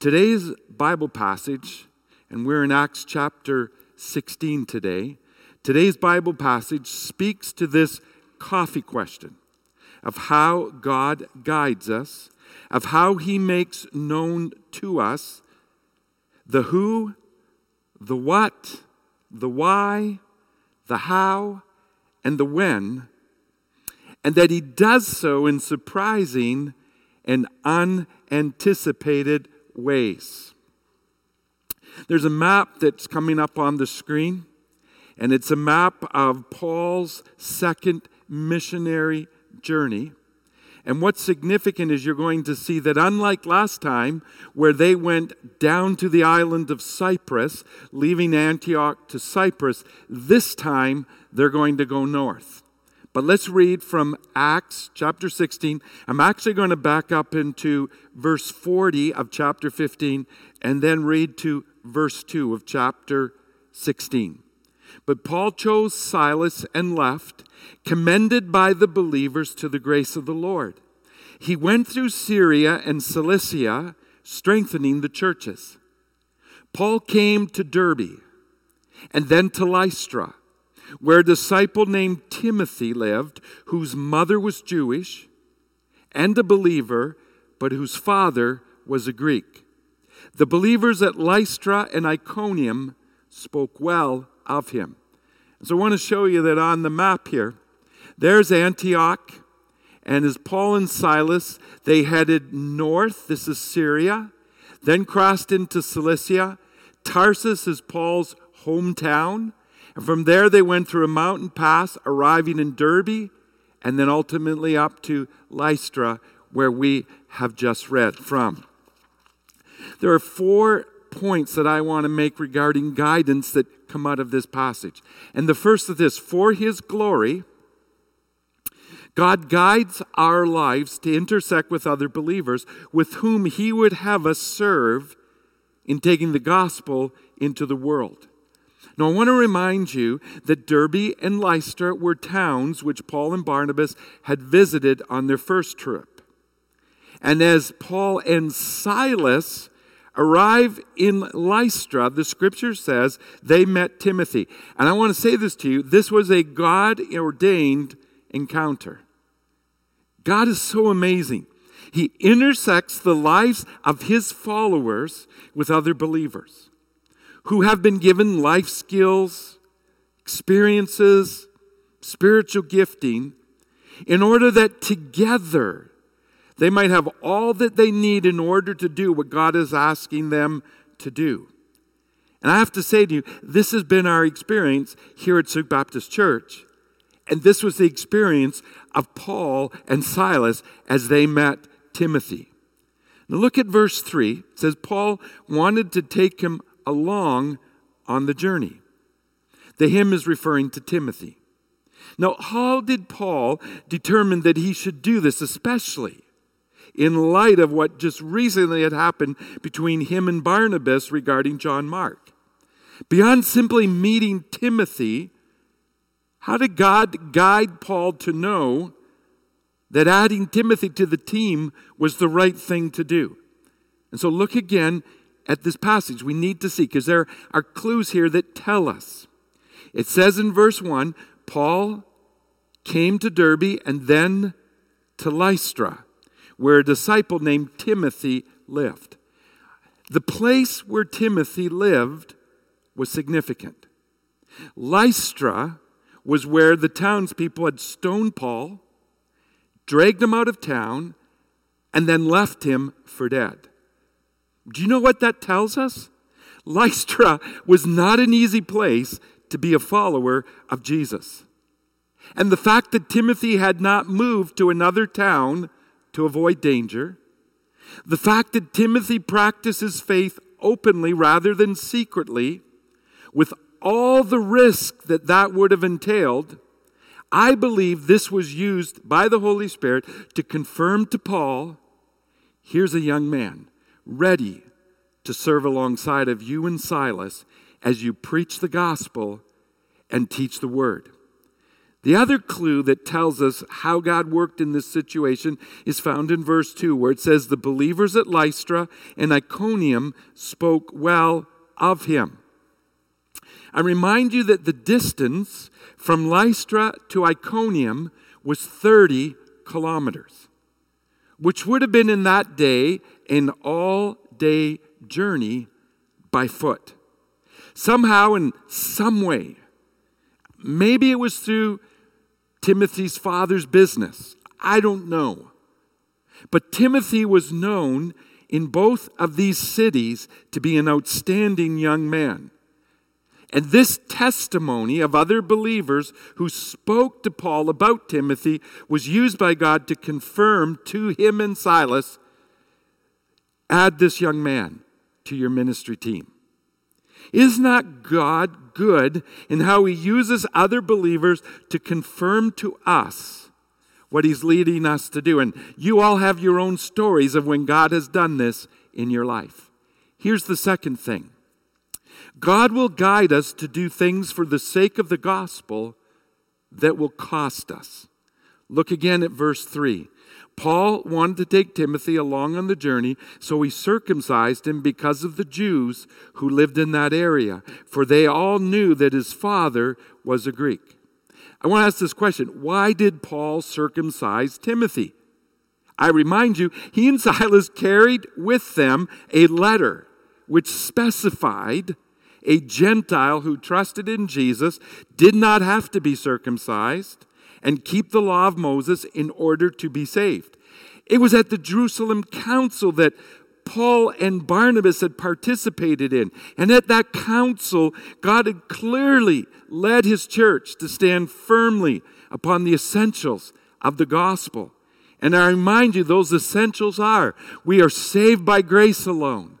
Today's Bible passage, and we're in Acts chapter 16 today, today's Bible passage speaks to this coffee question of how God guides us, of how He makes known to us the who, the what, the why, the how, and the when, and that He does so in surprising and unanticipated ways. There's a map that's coming up on the screen, and it's a map of Paul's second missionary journey. And what's significant is you're going to see that, unlike last time, where they went down to the island of Cyprus, leaving Antioch to Cyprus, this time they're going to go north. But let's read from Acts chapter 16. I'm actually going to back up into verse 40 of chapter 15 and then read to verse 2 of chapter 16. But Paul chose Silas and left, commended by the believers to the grace of the Lord. He went through Syria and Cilicia, strengthening the churches. Paul came to Derbe and then to Lystra, where a disciple named Timothy lived, whose mother was Jewish and a believer, but whose father was a Greek. The believers at Lystra and Iconium spoke well of him. So I want to show you that on the map here, there's Antioch, and as Paul and Silas, they headed north. This is Syria, then crossed into Cilicia. Tarsus is Paul's hometown. And from there, they went through a mountain pass, arriving in Derbe, and then ultimately up to Lystra, where we have just read from. There are four points that I want to make regarding guidance that come out of this passage. And the first is this for his glory, God guides our lives to intersect with other believers with whom he would have us serve in taking the gospel into the world. Now, I want to remind you that Derbe and Lystra were towns which Paul and Barnabas had visited on their first trip. And as Paul and Silas arrive in Lystra, the scripture says they met Timothy. And I want to say this to you this was a God ordained encounter. God is so amazing. He intersects the lives of his followers with other believers who have been given life skills, experiences, spiritual gifting, in order that together they might have all that they need in order to do what God is asking them to do. And I have to say to you, this has been our experience here at Sooke Baptist Church. And this was the experience of Paul and Silas as they met Timothy. Now look at verse 3. It says, Paul wanted to take him along on the journey. The him is referring to Timothy. Now, how did Paul determine that he should do this, especially? in light of what just recently had happened between him and Barnabas regarding John Mark. Beyond simply meeting Timothy, how did God guide Paul to know that adding Timothy to the team was the right thing to do? And so look again at this passage. We need to see, because there are clues here that tell us. It says in verse 1 Paul came to Derbe and then to Lystra where a disciple named Timothy lived. The place where Timothy lived was significant. Lystra was where the townspeople had stoned Paul, dragged him out of town, and then left him for dead. Do you know what that tells us? Lystra was not an easy place to be a follower of Jesus. And the fact that Timothy had not moved to another town to avoid danger. The fact that Timothy practices faith openly rather than secretly, with all the risk that that would have entailed, I believe this was used by the Holy Spirit to confirm to Paul here's a young man ready to serve alongside of you and Silas as you preach the gospel and teach the word. The other clue that tells us how God worked in this situation is found in verse 2, where it says, The believers at Lystra and Iconium spoke well of him. I remind you that the distance from Lystra to Iconium was 30 kilometers, which would have been in that day an all day journey by foot. Somehow, in some way, maybe it was through Timothy's father's business. I don't know. But Timothy was known in both of these cities to be an outstanding young man. And this testimony of other believers who spoke to Paul about Timothy was used by God to confirm to him and Silas add this young man to your ministry team. Is not God good in how He uses other believers to confirm to us what He's leading us to do? And you all have your own stories of when God has done this in your life. Here's the second thing God will guide us to do things for the sake of the gospel that will cost us. Look again at verse 3. Paul wanted to take Timothy along on the journey, so he circumcised him because of the Jews who lived in that area, for they all knew that his father was a Greek. I want to ask this question why did Paul circumcise Timothy? I remind you, he and Silas carried with them a letter which specified a Gentile who trusted in Jesus did not have to be circumcised and keep the law of Moses in order to be saved. It was at the Jerusalem Council that Paul and Barnabas had participated in. And at that council, God had clearly led his church to stand firmly upon the essentials of the gospel. And I remind you, those essentials are we are saved by grace alone,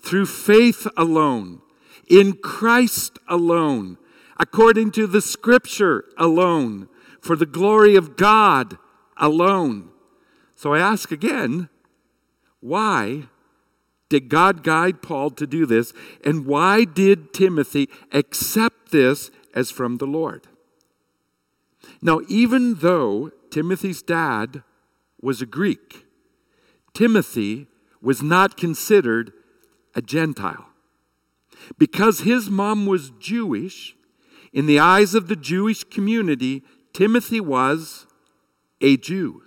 through faith alone, in Christ alone, according to the scripture alone for the glory of God alone. So I ask again, why did God guide Paul to do this? And why did Timothy accept this as from the Lord? Now, even though Timothy's dad was a Greek, Timothy was not considered a Gentile. Because his mom was Jewish, in the eyes of the Jewish community, Timothy was a Jew.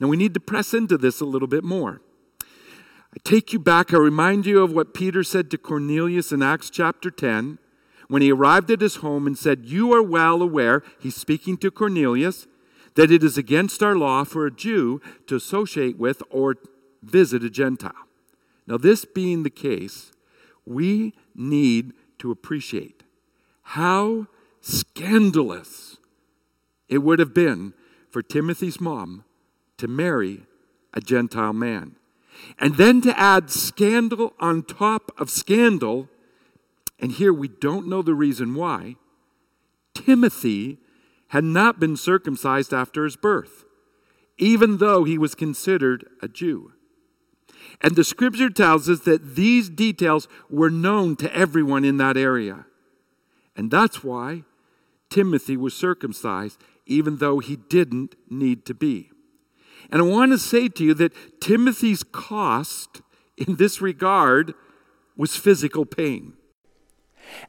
Now we need to press into this a little bit more. I take you back, I remind you of what Peter said to Cornelius in Acts chapter 10 when he arrived at his home and said, You are well aware, he's speaking to Cornelius, that it is against our law for a Jew to associate with or visit a Gentile. Now, this being the case, we need to appreciate how scandalous it would have been for Timothy's mom to marry a Gentile man. And then to add scandal on top of scandal, and here we don't know the reason why, Timothy had not been circumcised after his birth, even though he was considered a Jew. And the scripture tells us that these details were known to everyone in that area. And that's why Timothy was circumcised even though he didn't need to be. And I want to say to you that Timothy's cost in this regard was physical pain.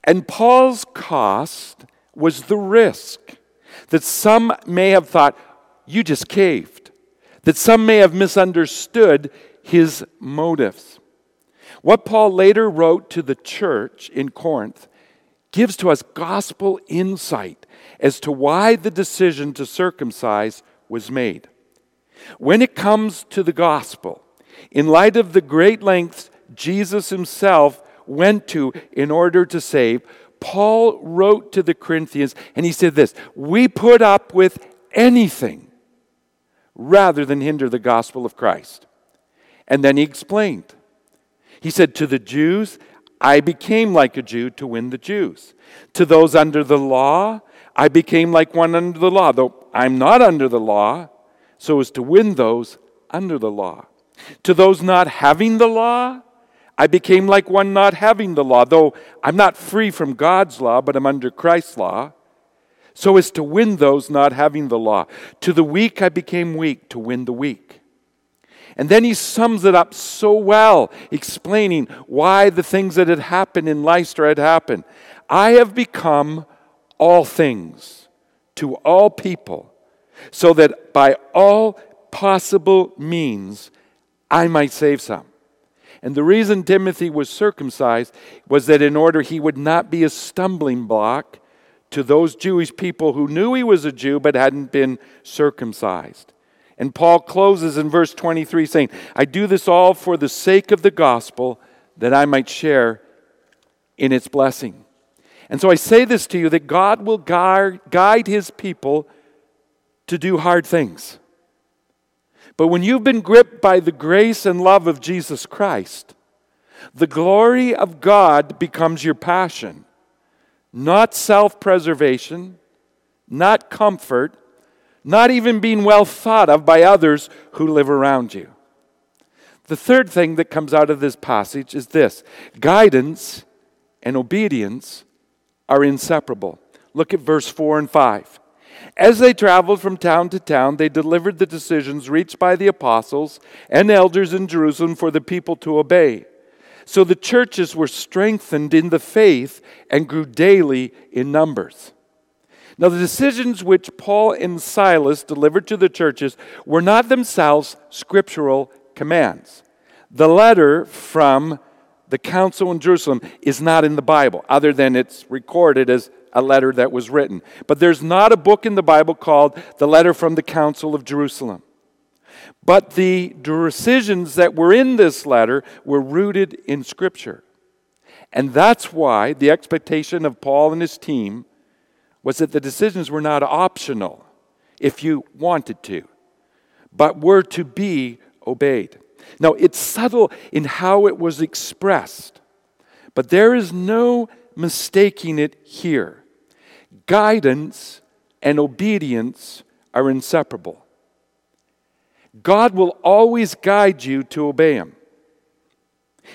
And Paul's cost was the risk that some may have thought, you just caved, that some may have misunderstood his motives. What Paul later wrote to the church in Corinth gives to us gospel insight as to why the decision to circumcise was made. When it comes to the gospel, in light of the great lengths Jesus himself went to in order to save, Paul wrote to the Corinthians and he said this We put up with anything rather than hinder the gospel of Christ. And then he explained. He said, To the Jews, I became like a Jew to win the Jews. To those under the law, I became like one under the law, though I'm not under the law, so as to win those under the law. To those not having the law, I became like one not having the law, though I'm not free from God's law, but I'm under Christ's law, so as to win those not having the law. To the weak I became weak to win the weak. And then he sums it up so well, explaining why the things that had happened in Lystra had happened. I have become all things to all people, so that by all possible means I might save some. And the reason Timothy was circumcised was that in order he would not be a stumbling block to those Jewish people who knew he was a Jew but hadn't been circumcised. And Paul closes in verse 23 saying, I do this all for the sake of the gospel that I might share in its blessing. And so I say this to you that God will guide his people to do hard things. But when you've been gripped by the grace and love of Jesus Christ, the glory of God becomes your passion, not self preservation, not comfort, not even being well thought of by others who live around you. The third thing that comes out of this passage is this guidance and obedience are inseparable. Look at verse 4 and 5. As they traveled from town to town, they delivered the decisions reached by the apostles and elders in Jerusalem for the people to obey. So the churches were strengthened in the faith and grew daily in numbers. Now, the decisions which Paul and Silas delivered to the churches were not themselves scriptural commands. The letter from the council in Jerusalem is not in the Bible, other than it's recorded as a letter that was written. But there's not a book in the Bible called the letter from the council of Jerusalem. But the decisions that were in this letter were rooted in Scripture. And that's why the expectation of Paul and his team was that the decisions were not optional if you wanted to, but were to be obeyed. Now, it's subtle in how it was expressed, but there is no mistaking it here. Guidance and obedience are inseparable. God will always guide you to obey Him.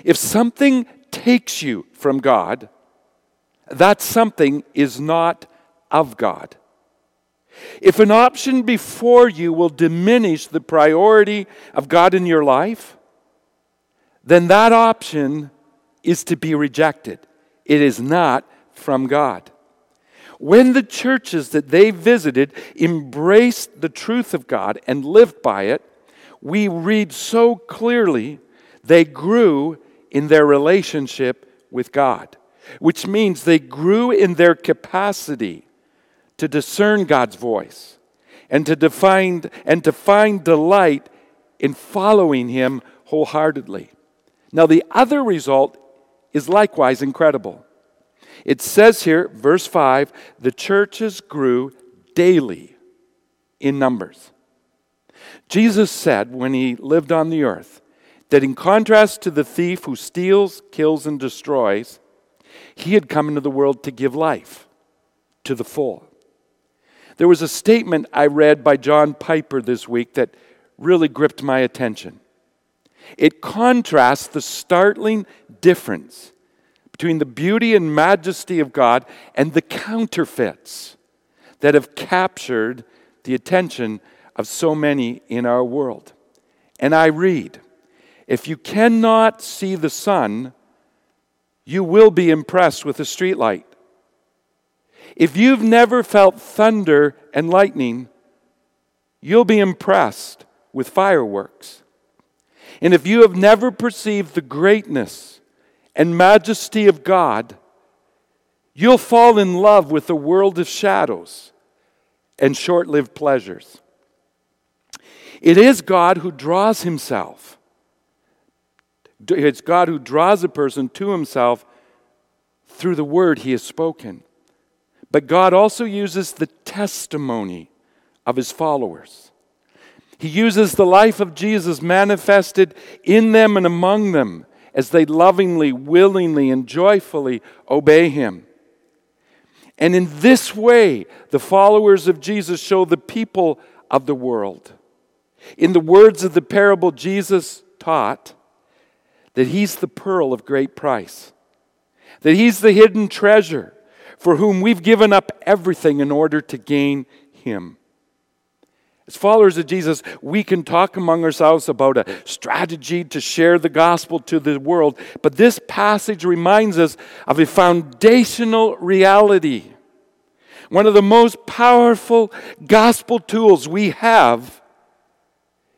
If something takes you from God, that something is not of God. If an option before you will diminish the priority of God in your life, then that option is to be rejected. It is not from God. When the churches that they visited embraced the truth of God and lived by it, we read so clearly they grew in their relationship with God, which means they grew in their capacity to discern God's voice and to define and to find delight in following him wholeheartedly. Now the other result is likewise incredible. It says here, verse 5, the churches grew daily in numbers. Jesus said when he lived on the earth that in contrast to the thief who steals, kills, and destroys, he had come into the world to give life to the full. There was a statement I read by John Piper this week that really gripped my attention. It contrasts the startling difference between the beauty and majesty of God and the counterfeits that have captured the attention of so many in our world. And I read If you cannot see the sun, you will be impressed with a streetlight. If you've never felt thunder and lightning, you'll be impressed with fireworks. And if you have never perceived the greatness and majesty of God, you'll fall in love with a world of shadows and short lived pleasures. It is God who draws himself. It's God who draws a person to himself through the word he has spoken. But God also uses the testimony of his followers. He uses the life of Jesus manifested in them and among them as they lovingly, willingly, and joyfully obey him. And in this way, the followers of Jesus show the people of the world. In the words of the parable, Jesus taught that he's the pearl of great price, that he's the hidden treasure for whom we've given up everything in order to gain him. As followers of Jesus, we can talk among ourselves about a strategy to share the gospel to the world, but this passage reminds us of a foundational reality. One of the most powerful gospel tools we have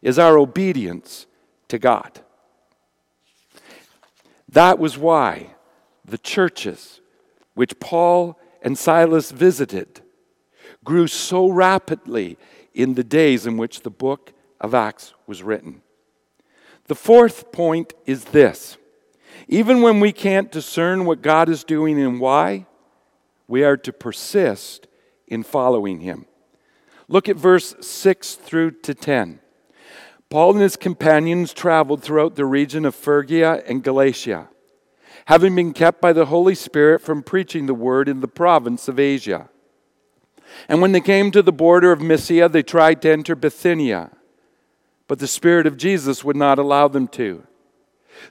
is our obedience to God. That was why the churches which Paul and Silas visited grew so rapidly in the days in which the book of Acts was written. The fourth point is this even when we can't discern what God is doing and why, we are to persist in following Him. Look at verse 6 through to 10. Paul and his companions traveled throughout the region of Phrygia and Galatia, having been kept by the Holy Spirit from preaching the word in the province of Asia. And when they came to the border of Mysia, they tried to enter Bithynia, but the Spirit of Jesus would not allow them to.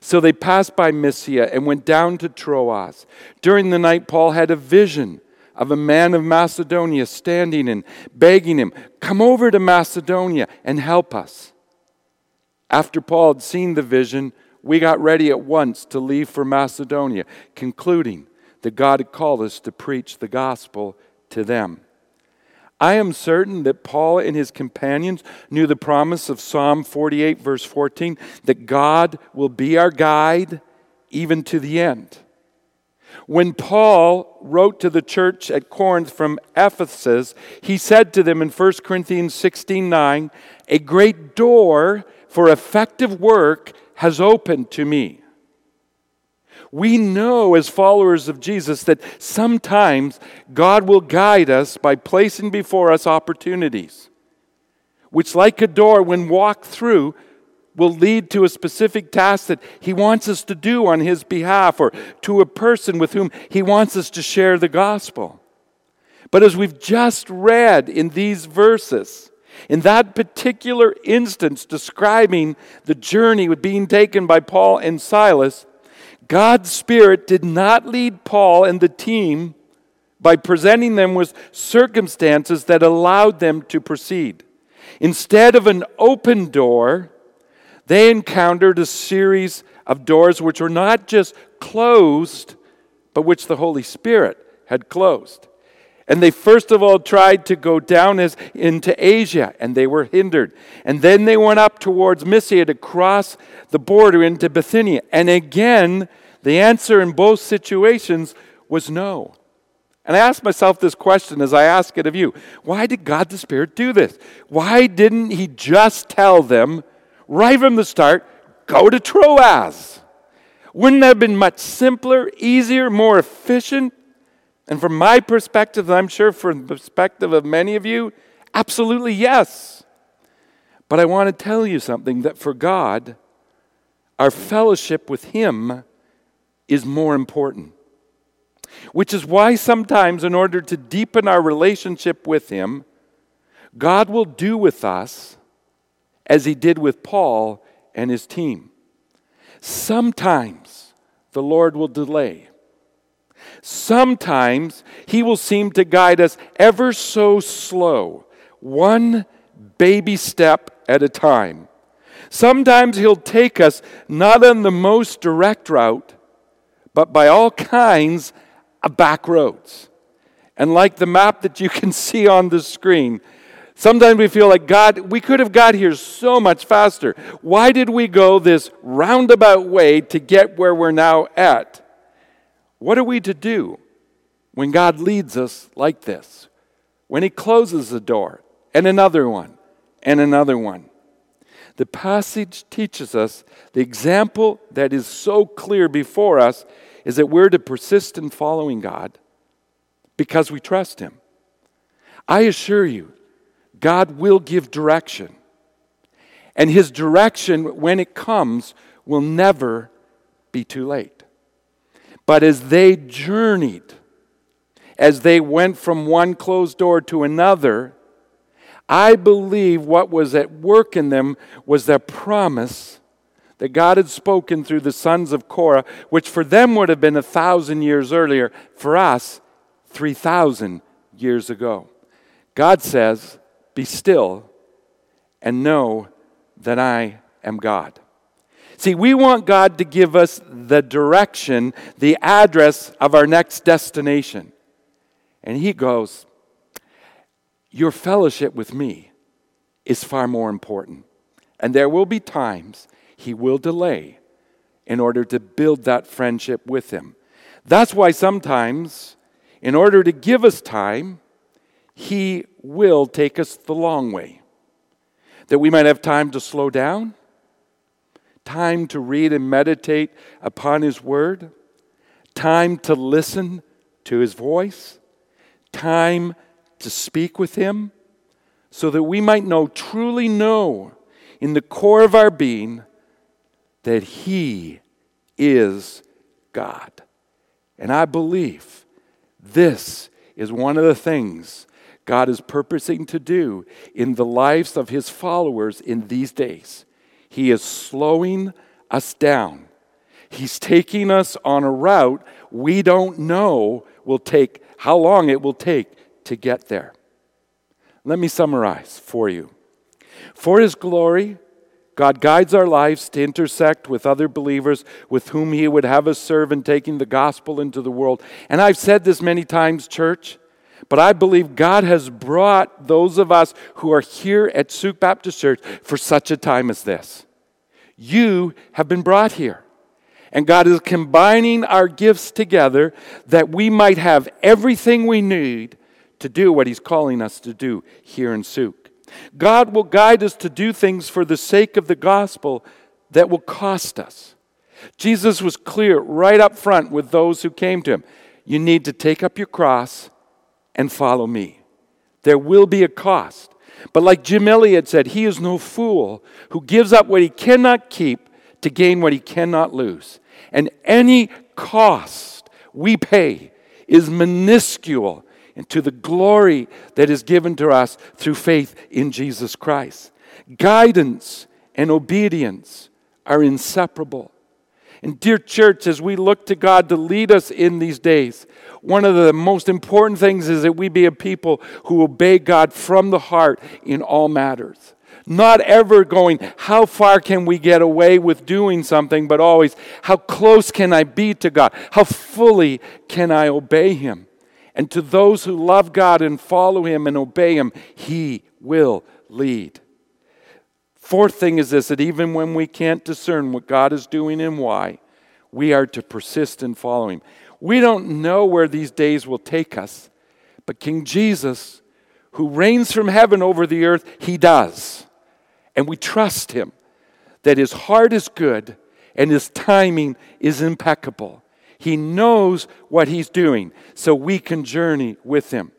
So they passed by Mysia and went down to Troas. During the night, Paul had a vision of a man of Macedonia standing and begging him, Come over to Macedonia and help us. After Paul had seen the vision, we got ready at once to leave for Macedonia, concluding that God had called us to preach the gospel to them. I am certain that Paul and his companions knew the promise of Psalm 48, verse 14, that God will be our guide even to the end. When Paul wrote to the church at Corinth from Ephesus, he said to them in 1 Corinthians 16 9, A great door for effective work has opened to me we know as followers of Jesus that sometimes God will guide us by placing before us opportunities, which, like a door, when walked through, will lead to a specific task that He wants us to do on His behalf or to a person with whom He wants us to share the gospel. But as we've just read in these verses, in that particular instance, describing the journey being taken by Paul and Silas, God's Spirit did not lead Paul and the team by presenting them with circumstances that allowed them to proceed. Instead of an open door, they encountered a series of doors which were not just closed, but which the Holy Spirit had closed. And they first of all tried to go down as, into Asia, and they were hindered. And then they went up towards Mysia to cross the border into Bithynia. And again, the answer in both situations was no. And I asked myself this question as I ask it of you why did God the Spirit do this? Why didn't He just tell them right from the start, go to Troas? Wouldn't that have been much simpler, easier, more efficient? And from my perspective, I'm sure from the perspective of many of you, absolutely yes. But I want to tell you something that for God, our fellowship with Him is more important. Which is why sometimes, in order to deepen our relationship with Him, God will do with us as He did with Paul and his team. Sometimes the Lord will delay. Sometimes He will seem to guide us ever so slow, one baby step at a time. Sometimes He'll take us not on the most direct route, but by all kinds of back roads. And like the map that you can see on the screen, sometimes we feel like, God, we could have got here so much faster. Why did we go this roundabout way to get where we're now at? What are we to do when God leads us like this? When He closes a door and another one and another one? The passage teaches us the example that is so clear before us is that we're to persist in following God because we trust Him. I assure you, God will give direction. And His direction, when it comes, will never be too late. But as they journeyed, as they went from one closed door to another, I believe what was at work in them was the promise that God had spoken through the sons of Korah, which for them would have been a thousand years earlier, for us, 3,000 years ago. God says, Be still and know that I am God. See, we want God to give us the direction, the address of our next destination. And He goes, Your fellowship with me is far more important. And there will be times He will delay in order to build that friendship with Him. That's why sometimes, in order to give us time, He will take us the long way. That we might have time to slow down, time to read and meditate upon His Word, time to listen to His voice, time to speak with Him, so that we might know, truly know, in the core of our being, that He is God. And I believe this is one of the things God is purposing to do in the lives of His followers in these days. He is slowing us down. He's taking us on a route we don't know will take how long it will take to get there. Let me summarize for you. For his glory, God guides our lives to intersect with other believers with whom He would have us serve in taking the gospel into the world. And I've said this many times, church, but I believe God has brought those of us who are here at Sooke Baptist Church for such a time as this. You have been brought here. And God is combining our gifts together that we might have everything we need to do what He's calling us to do here in Sooke. God will guide us to do things for the sake of the gospel that will cost us. Jesus was clear right up front with those who came to him. You need to take up your cross and follow me. There will be a cost. But like Jim Elliot said, he is no fool who gives up what he cannot keep to gain what he cannot lose. And any cost we pay is minuscule and to the glory that is given to us through faith in Jesus Christ. Guidance and obedience are inseparable. And, dear church, as we look to God to lead us in these days, one of the most important things is that we be a people who obey God from the heart in all matters. Not ever going, how far can we get away with doing something, but always, how close can I be to God? How fully can I obey Him? And to those who love God and follow Him and obey Him, He will lead. Fourth thing is this that even when we can't discern what God is doing and why, we are to persist in following. We don't know where these days will take us, but King Jesus, who reigns from heaven over the earth, He does. And we trust Him that His heart is good and His timing is impeccable. He knows what He's doing, so we can journey with Him.